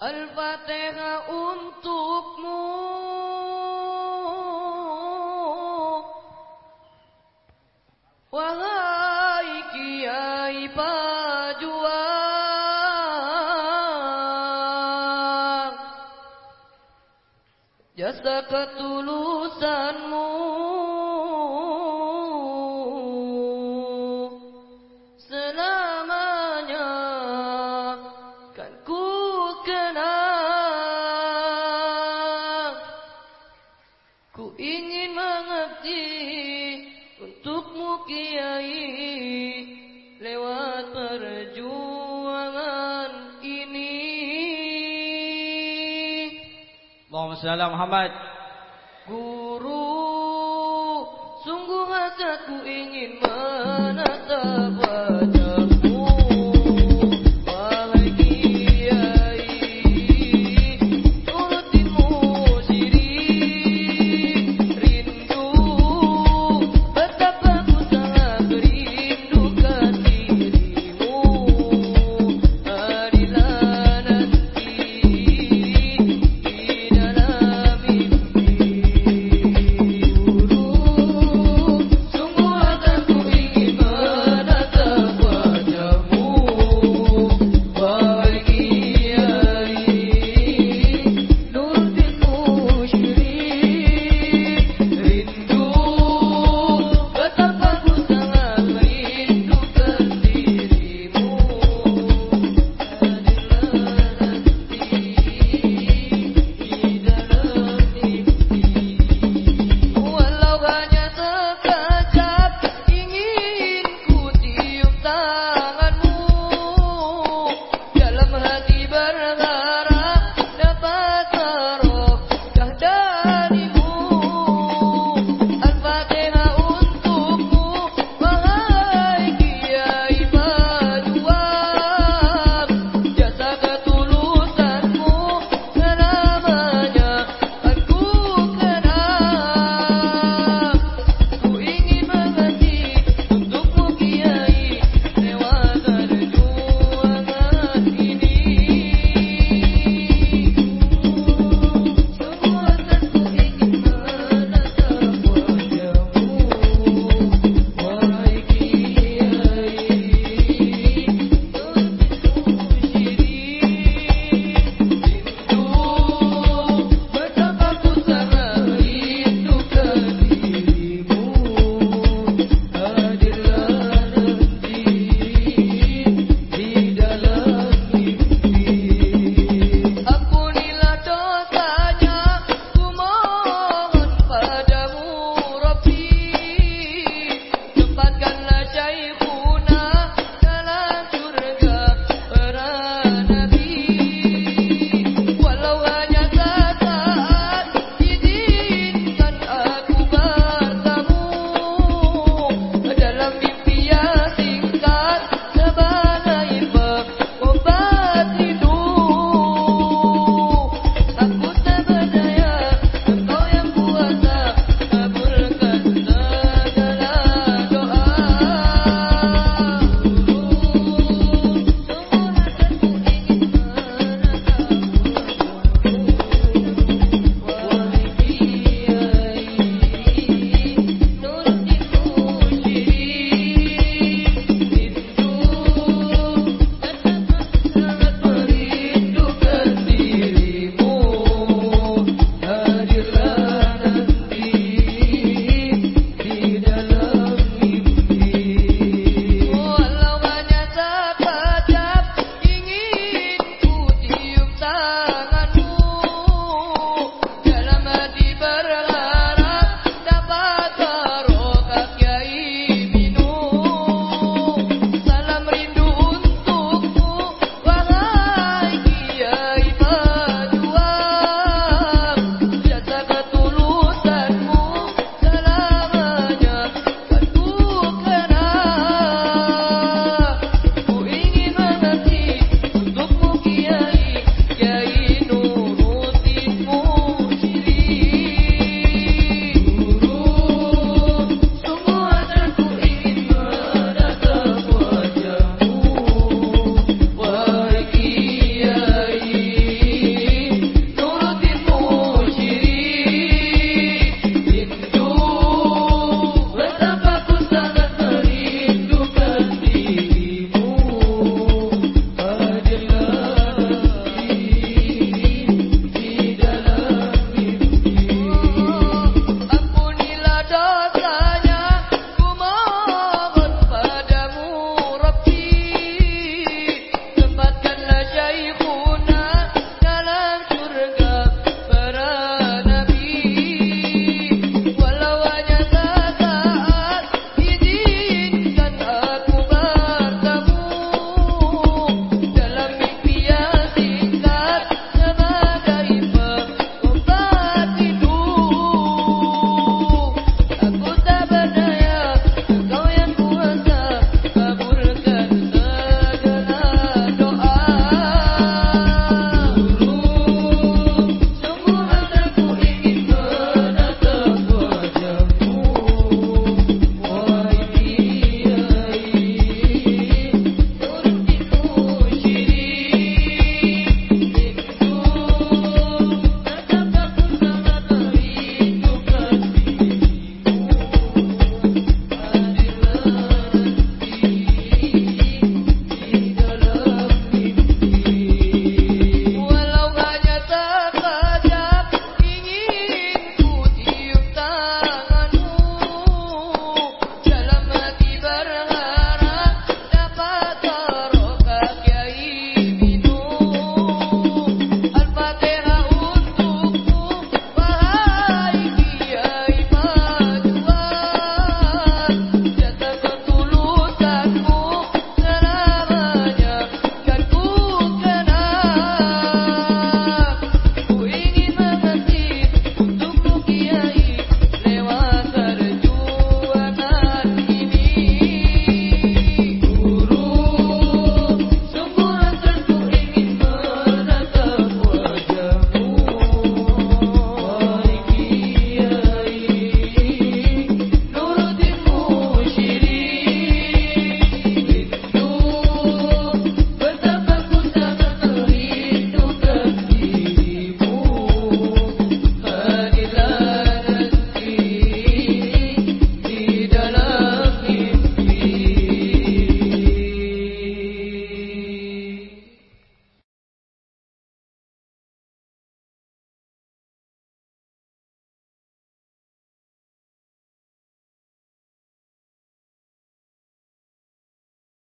Al-Fatihah untukmu. Wahai Kiai Pajuang Jasa ketulusanmu Ala Muhammad. Guru, sungguh hatiku ingin men